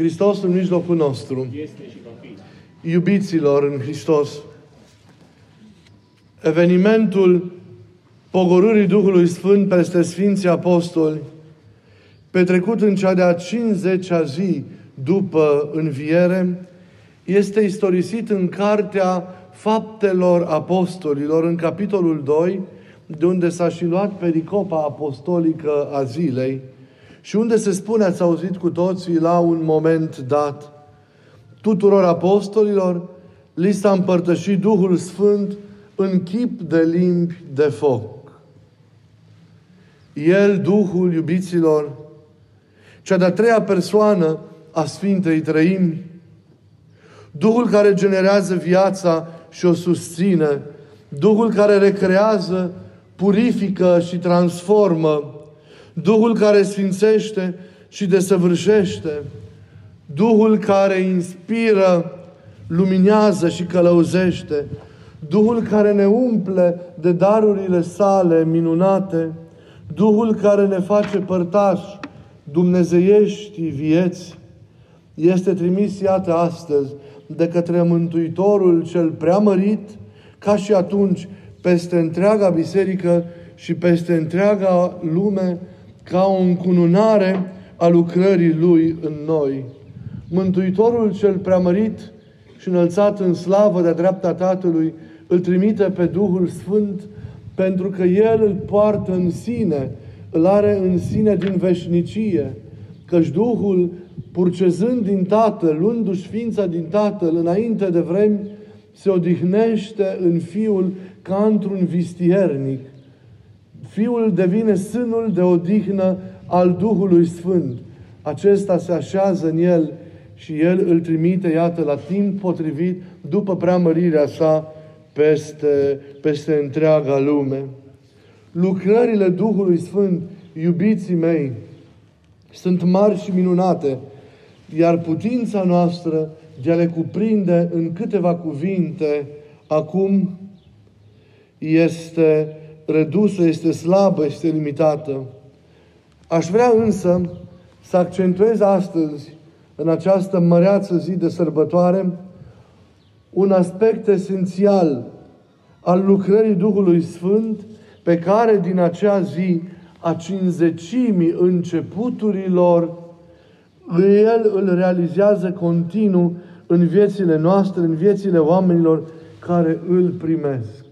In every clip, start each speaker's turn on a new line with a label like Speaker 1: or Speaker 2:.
Speaker 1: Hristos în mijlocul nostru.
Speaker 2: este și va fi.
Speaker 1: Iubiților în Hristos, evenimentul pogorârii Duhului Sfânt peste Sfinții Apostoli, petrecut în cea de-a 50-a zi după înviere, este istorisit în Cartea Faptelor Apostolilor, în capitolul 2, de unde s-a și luat pericopa apostolică a zilei și unde se spune, ați auzit cu toții, la un moment dat, tuturor apostolilor li s-a împărtășit Duhul Sfânt în chip de limbi de foc. El, Duhul iubiților, cea de-a treia persoană a Sfintei Trăimi, Duhul care generează viața și o susține, Duhul care recrează, purifică și transformă, Duhul care sfințește și desăvârșește, Duhul care inspiră, luminează și călăuzește, Duhul care ne umple de darurile sale minunate, Duhul care ne face părtași dumnezeiești vieți, este trimis, iată, astăzi, de către Mântuitorul cel preamărit, ca și atunci, peste întreaga biserică și peste întreaga lume, ca o încununare a lucrării Lui în noi. Mântuitorul cel preamărit și înălțat în slavă de dreapta Tatălui, îl trimite pe Duhul Sfânt pentru că El îl poartă în sine, îl are în sine din veșnicie, căci Duhul, purcezând din Tatăl, luându-și ființa din Tatăl înainte de vremi, se odihnește în Fiul ca într-un vistiernic. Fiul devine sânul de odihnă al Duhului Sfânt. Acesta se așează în El și El îl trimite, iată, la timp potrivit, după preamărirea sa, peste, peste întreaga lume. Lucrările Duhului Sfânt, iubiții mei, sunt mari și minunate, iar putința noastră de a le cuprinde în câteva cuvinte acum este redusă, este slabă, este limitată. Aș vrea însă să accentuez astăzi, în această măreață zi de sărbătoare, un aspect esențial al lucrării Duhului Sfânt pe care din acea zi a cinzecimii începuturilor El îl realizează continuu în viețile noastre, în viețile oamenilor care îl primesc.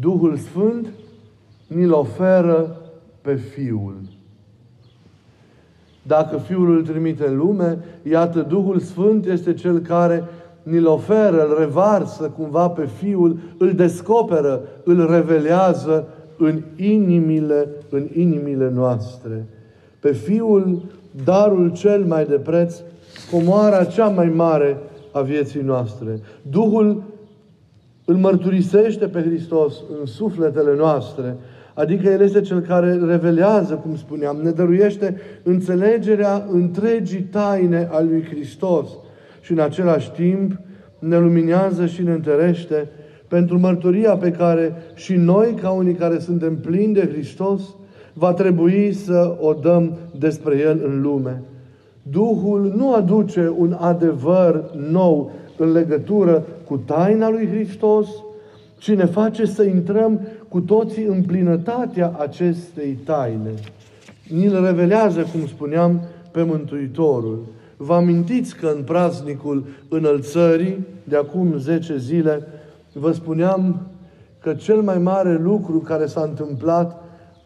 Speaker 1: Duhul Sfânt ni-l oferă pe Fiul. Dacă Fiul îl trimite în lume, iată, Duhul Sfânt este Cel care ni-l oferă, îl revarsă cumva pe Fiul, îl descoperă, îl revelează în inimile, în inimile noastre. Pe Fiul, darul cel mai de preț, comoara cea mai mare a vieții noastre. Duhul îl mărturisește pe Hristos în sufletele noastre, adică El este Cel care revelează, cum spuneam, ne dăruiește înțelegerea întregii taine a lui Hristos și în același timp ne luminează și ne întărește pentru mărturia pe care și noi, ca unii care suntem plini de Hristos, va trebui să o dăm despre El în lume. Duhul nu aduce un adevăr nou în legătură cu taina lui Hristos, ci ne face să intrăm cu toții în plinătatea acestei taine. Ni-l revelează, cum spuneam, pe Mântuitorul. Vă amintiți că în praznicul înălțării, de acum 10 zile, vă spuneam că cel mai mare lucru care s-a întâmplat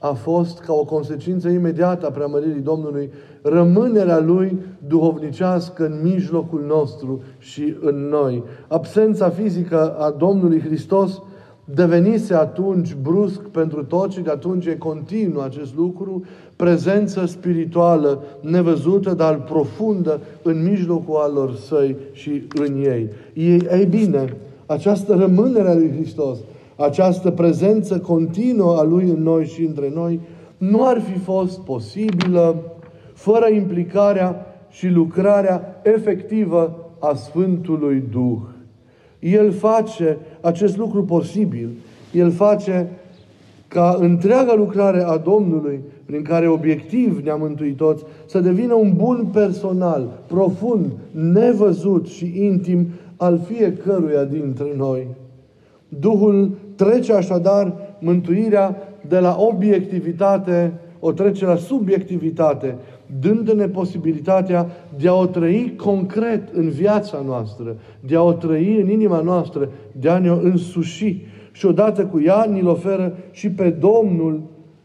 Speaker 1: a fost, ca o consecință imediată a preamăririi Domnului, rămânerea Lui duhovnicească în mijlocul nostru și în noi. Absența fizică a Domnului Hristos devenise atunci brusc pentru toți și de atunci e continuu acest lucru, prezență spirituală nevăzută, dar profundă în mijlocul alor săi și în ei. Ei, ei bine, această rămânere a lui Hristos, această prezență continuă a Lui în noi și între noi, nu ar fi fost posibilă fără implicarea și lucrarea efectivă a Sfântului Duh. El face acest lucru posibil. El face ca întreaga lucrare a Domnului prin care obiectiv ne-am mântuit toți, să devină un bun personal, profund, nevăzut și intim al fiecăruia dintre noi. Duhul trece așadar mântuirea de la obiectivitate, o trece la subiectivitate, dându-ne posibilitatea de a o trăi concret în viața noastră, de a o trăi în inima noastră, de a ne însuși. Și odată cu ea ni-l oferă și pe Domnul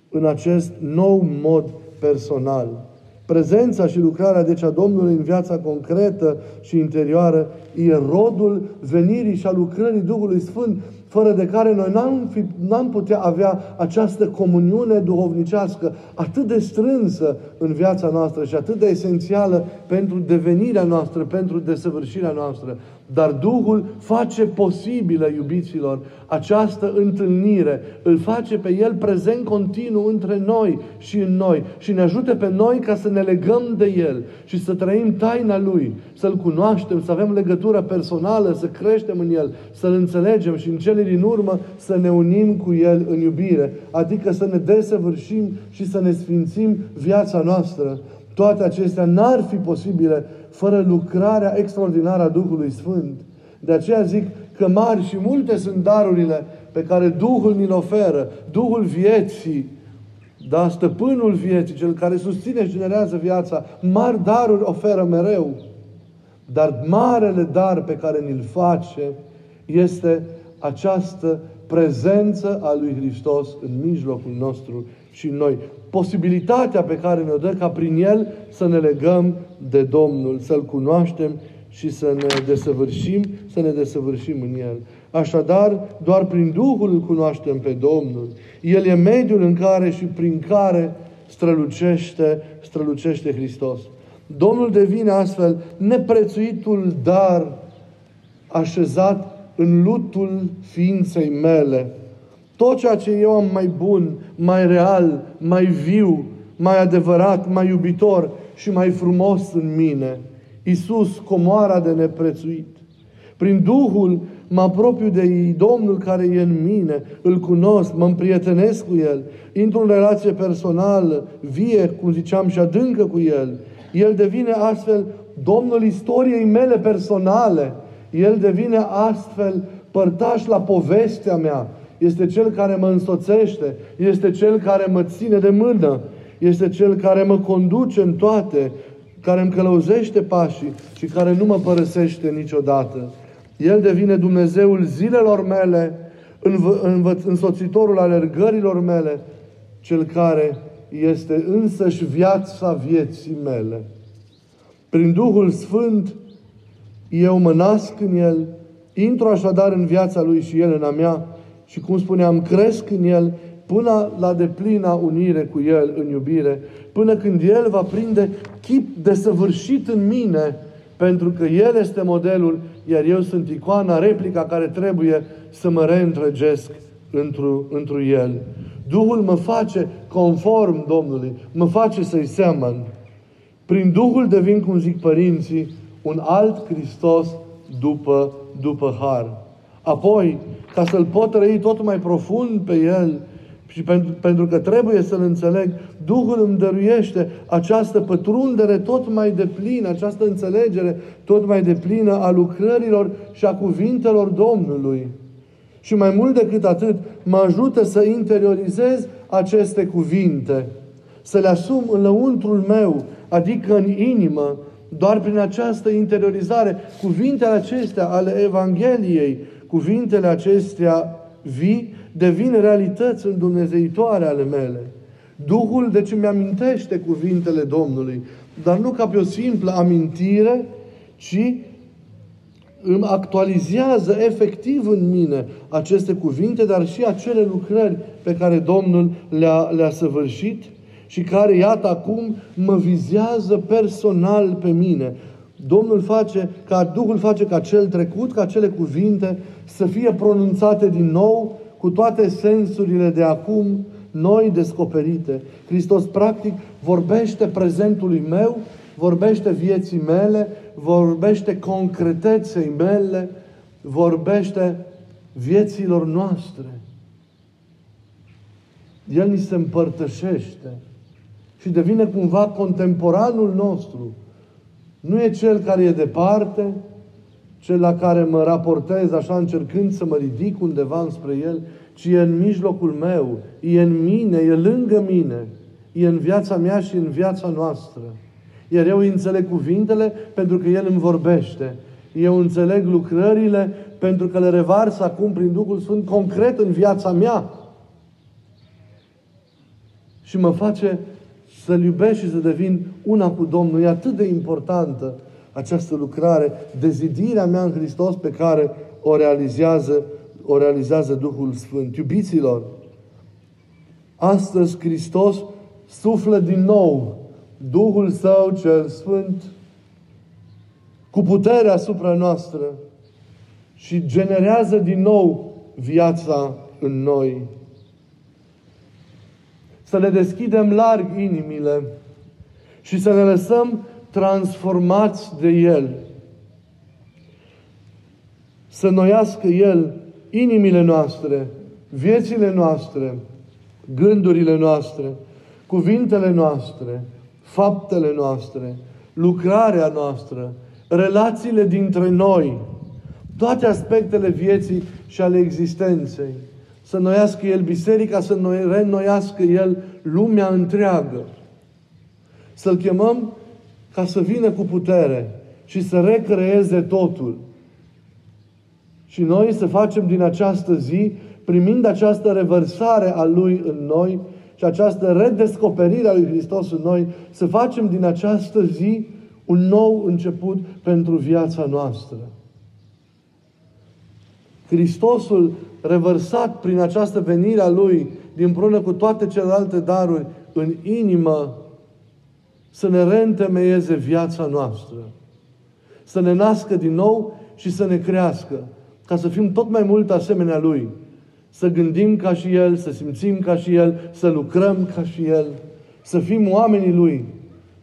Speaker 1: în acest nou mod personal. Prezența și lucrarea deci a Domnului în viața concretă și interioară e rodul venirii și a lucrării Duhului Sfânt fără de care noi n-am, fi, n-am putea avea această comuniune duhovnicească atât de strânsă în viața noastră și atât de esențială pentru devenirea noastră, pentru desăvârșirea noastră. Dar Duhul face posibilă, iubiților, această întâlnire. Îl face pe El prezent continuu între noi și în noi. Și ne ajute pe noi ca să ne legăm de El și să trăim taina Lui, să-L cunoaștem, să avem legătură personală, să creștem în El, să-L înțelegem și în cele din urmă să ne unim cu El în iubire. Adică să ne desăvârșim și să ne sfințim viața noastră. Toate acestea n-ar fi posibile fără lucrarea extraordinară a Duhului Sfânt. De aceea zic că mari și multe sunt darurile pe care Duhul ni-l oferă. Duhul vieții, da, stăpânul vieții, cel care susține și generează viața, mari daruri oferă mereu. Dar marele dar pe care ni-l face este această prezență a lui Hristos în mijlocul nostru și noi. Posibilitatea pe care ne-o dă ca prin El să ne legăm de Domnul, să-L cunoaștem și să ne desăvârșim, să ne desăvârșim în El. Așadar, doar prin Duhul îl cunoaștem pe Domnul. El e mediul în care și prin care strălucește, strălucește Hristos. Domnul devine astfel neprețuitul dar așezat în lutul ființei mele. Tot ceea ce eu am mai bun, mai real, mai viu, mai adevărat, mai iubitor și mai frumos în mine. Iisus, comoara de neprețuit. Prin Duhul mă apropiu de Domnul care e în mine, îl cunosc, mă împrietenesc cu El, intru în relație personală, vie, cum ziceam, și adâncă cu El. El devine astfel Domnul istoriei mele personale. El devine astfel părtaș la povestea mea. Este Cel care mă însoțește. Este Cel care mă ține de mână. Este Cel care mă conduce în toate, care îmi călăuzește pașii și care nu mă părăsește niciodată. El devine Dumnezeul zilelor mele, învă- însoțitorul alergărilor mele, Cel care este însăși viața vieții mele. Prin Duhul Sfânt, eu mă nasc în El, intru așadar în viața Lui și El în a mea și, cum spuneam, cresc în El până la deplina unire cu El în iubire, până când El va prinde chip desăvârșit în mine, pentru că El este modelul, iar eu sunt icoana, replica care trebuie să mă reîntregesc întru, întru El. Duhul mă face conform Domnului, mă face să-i seamăn. Prin Duhul devin, cum zic părinții, un alt Hristos după, după har. Apoi, ca să-L pot trăi tot mai profund pe El și pentru, pentru că trebuie să-L înțeleg, Duhul îmi dăruiește această pătrundere tot mai deplină, această înțelegere tot mai deplină a lucrărilor și a cuvintelor Domnului. Și mai mult decât atât, mă ajută să interiorizez aceste cuvinte, să le asum în lăuntrul meu, adică în inimă, doar prin această interiorizare, cuvintele acestea ale Evangheliei, cuvintele acestea vii, devin realități în Dumnezeitoare ale mele. Duhul, deci, îmi amintește cuvintele Domnului, dar nu ca pe o simplă amintire, ci îmi actualizează efectiv în mine aceste cuvinte, dar și acele lucrări pe care Domnul le-a, le-a săvârșit și care, iată, acum mă vizează personal pe mine. Domnul face, ca Duhul face ca cel trecut, ca cele cuvinte să fie pronunțate din nou cu toate sensurile de acum, noi descoperite. Hristos, practic, vorbește prezentului meu, vorbește vieții mele, vorbește concreteței mele, vorbește vieților noastre. El ni se împărtășește. și devine cumva contemporanul nostru. Nu e cel care e departe, cel la care mă raportez așa încercând să mă ridic undeva spre el, ci e în mijlocul meu, e în mine, e lângă mine, e în viața mea și în viața noastră. Iar eu înțeleg cuvintele pentru că El îmi vorbește. Eu înțeleg lucrările pentru că le revars acum prin Duhul Sfânt concret în viața mea. Și mă face să-L iubesc și să devin una cu Domnul. E atât de importantă această lucrare, dezidirea mea în Hristos pe care o realizează, o realizează Duhul Sfânt. Iubiților, astăzi Hristos suflă din nou Duhul Său cel Sfânt cu putere asupra noastră și generează din nou viața în noi. Să le deschidem larg inimile și să ne lăsăm transformați de El. Să noiască El inimile noastre, viețile noastre, gândurile noastre, cuvintele noastre, faptele noastre, lucrarea noastră, relațiile dintre noi, toate aspectele vieții și ale existenței. Să noiască El biserica, să reînnoiască El lumea întreagă. Să-L chemăm ca să vină cu putere și să recreeze totul. Și noi să facem din această zi, primind această revărsare a Lui în noi și această redescoperire a lui Hristos în noi, să facem din această zi un nou început pentru viața noastră. Hristosul revărsat prin această venire a Lui, din prună cu toate celelalte daruri, în inimă, să ne reîntemeieze viața noastră. Să ne nască din nou și să ne crească, ca să fim tot mai mult asemenea Lui să gândim ca și El, să simțim ca și El, să lucrăm ca și El, să fim oamenii Lui,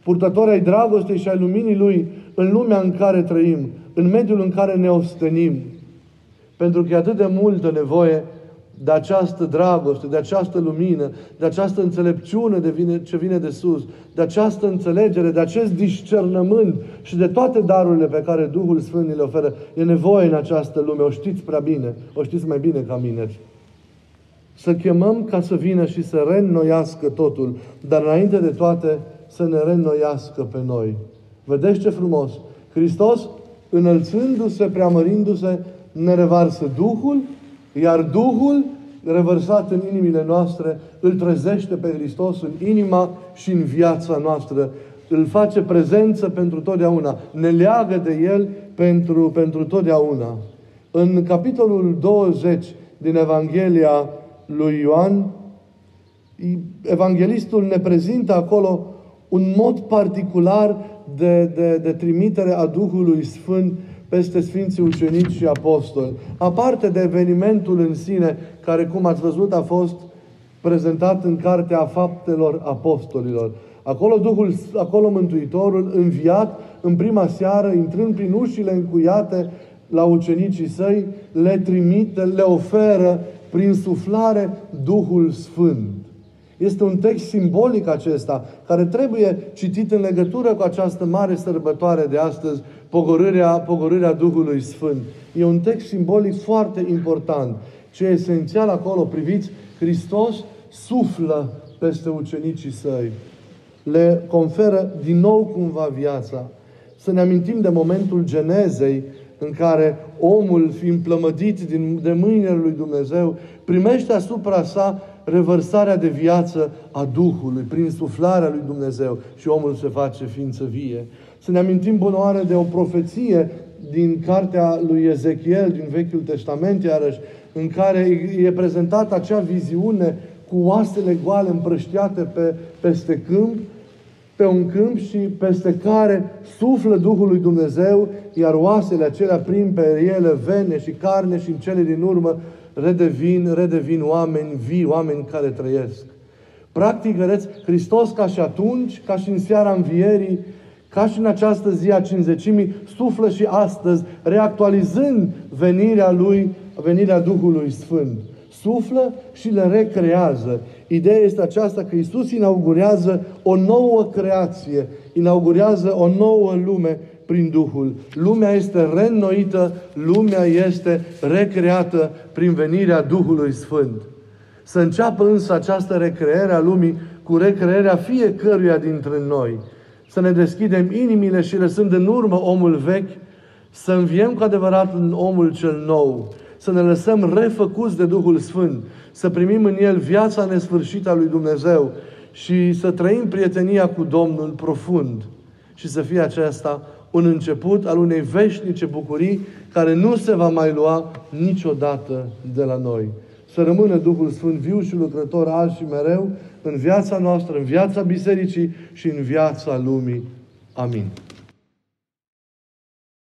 Speaker 1: purtători ai dragostei și ai luminii Lui în lumea în care trăim, în mediul în care ne ostenim. Pentru că e atât de multă nevoie de această dragoste, de această lumină, de această înțelepciune de vine, ce vine de sus, de această înțelegere, de acest discernământ și de toate darurile pe care Duhul Sfânt le oferă. E nevoie în această lume, o știți prea bine, o știți mai bine ca mine să chemăm ca să vină și să reînnoiască totul, dar înainte de toate să ne reînnoiască pe noi. Vedeți ce frumos! Hristos, înălțându-se, preamărindu-se, ne revarsă Duhul, iar Duhul, revărsat în inimile noastre, îl trezește pe Hristos în inima și în viața noastră. Îl face prezență pentru totdeauna. Ne leagă de El pentru, pentru totdeauna. În capitolul 20 din Evanghelia lui Ioan, evanghelistul ne prezintă acolo un mod particular de, de, de trimitere a Duhului Sfânt peste Sfinții Ucenici și Apostoli. Aparte de evenimentul în sine, care, cum ați văzut, a fost prezentat în Cartea Faptelor Apostolilor. Acolo Duhul, acolo Mântuitorul, înviat în prima seară, intrând prin ușile încuiate la ucenicii săi, le trimite, le oferă prin suflare Duhul Sfânt. Este un text simbolic acesta, care trebuie citit în legătură cu această mare sărbătoare de astăzi, pogorârea, pogorârea Duhului Sfânt. E un text simbolic foarte important. Ce e esențial acolo, priviți, Hristos suflă peste ucenicii săi. Le conferă din nou cumva viața. Să ne amintim de momentul genezei, în care omul, fiind plămădit din, de mâinile lui Dumnezeu, primește asupra sa revărsarea de viață a Duhului, prin suflarea lui Dumnezeu și omul se face ființă vie. Să ne amintim bunoare de o profeție din cartea lui Ezechiel, din Vechiul Testament, iarăși, în care e prezentată acea viziune cu oasele goale împrăștiate pe, peste câmp, pe un câmp și peste care suflă Duhul lui Dumnezeu, iar oasele acelea prin pe ele vene și carne și în cele din urmă redevin, redevin oameni vii, oameni care trăiesc. Practic, vedeți, Hristos ca și atunci, ca și în seara învierii, ca și în această zi a cinzecimii, suflă și astăzi, reactualizând venirea Lui, venirea Duhului Sfânt. suflă și le recrează. Ideea este aceasta că Isus inaugurează o nouă creație, inaugurează o nouă lume prin Duhul. Lumea este reînnoită, lumea este recreată prin venirea Duhului Sfânt. Să înceapă însă această recreere a lumii cu recrearea fiecăruia dintre noi. Să ne deschidem inimile și lăsând în urmă omul vechi, să înviem cu adevărat în omul cel nou, să ne lăsăm refăcuți de Duhul Sfânt, să primim în El viața nesfârșită a lui Dumnezeu și să trăim prietenia cu Domnul profund și să fie aceasta un început al unei veșnice bucurii care nu se va mai lua niciodată de la noi. Să rămână Duhul Sfânt viu și lucrător azi și mereu în viața noastră, în viața bisericii și în viața lumii. Amin.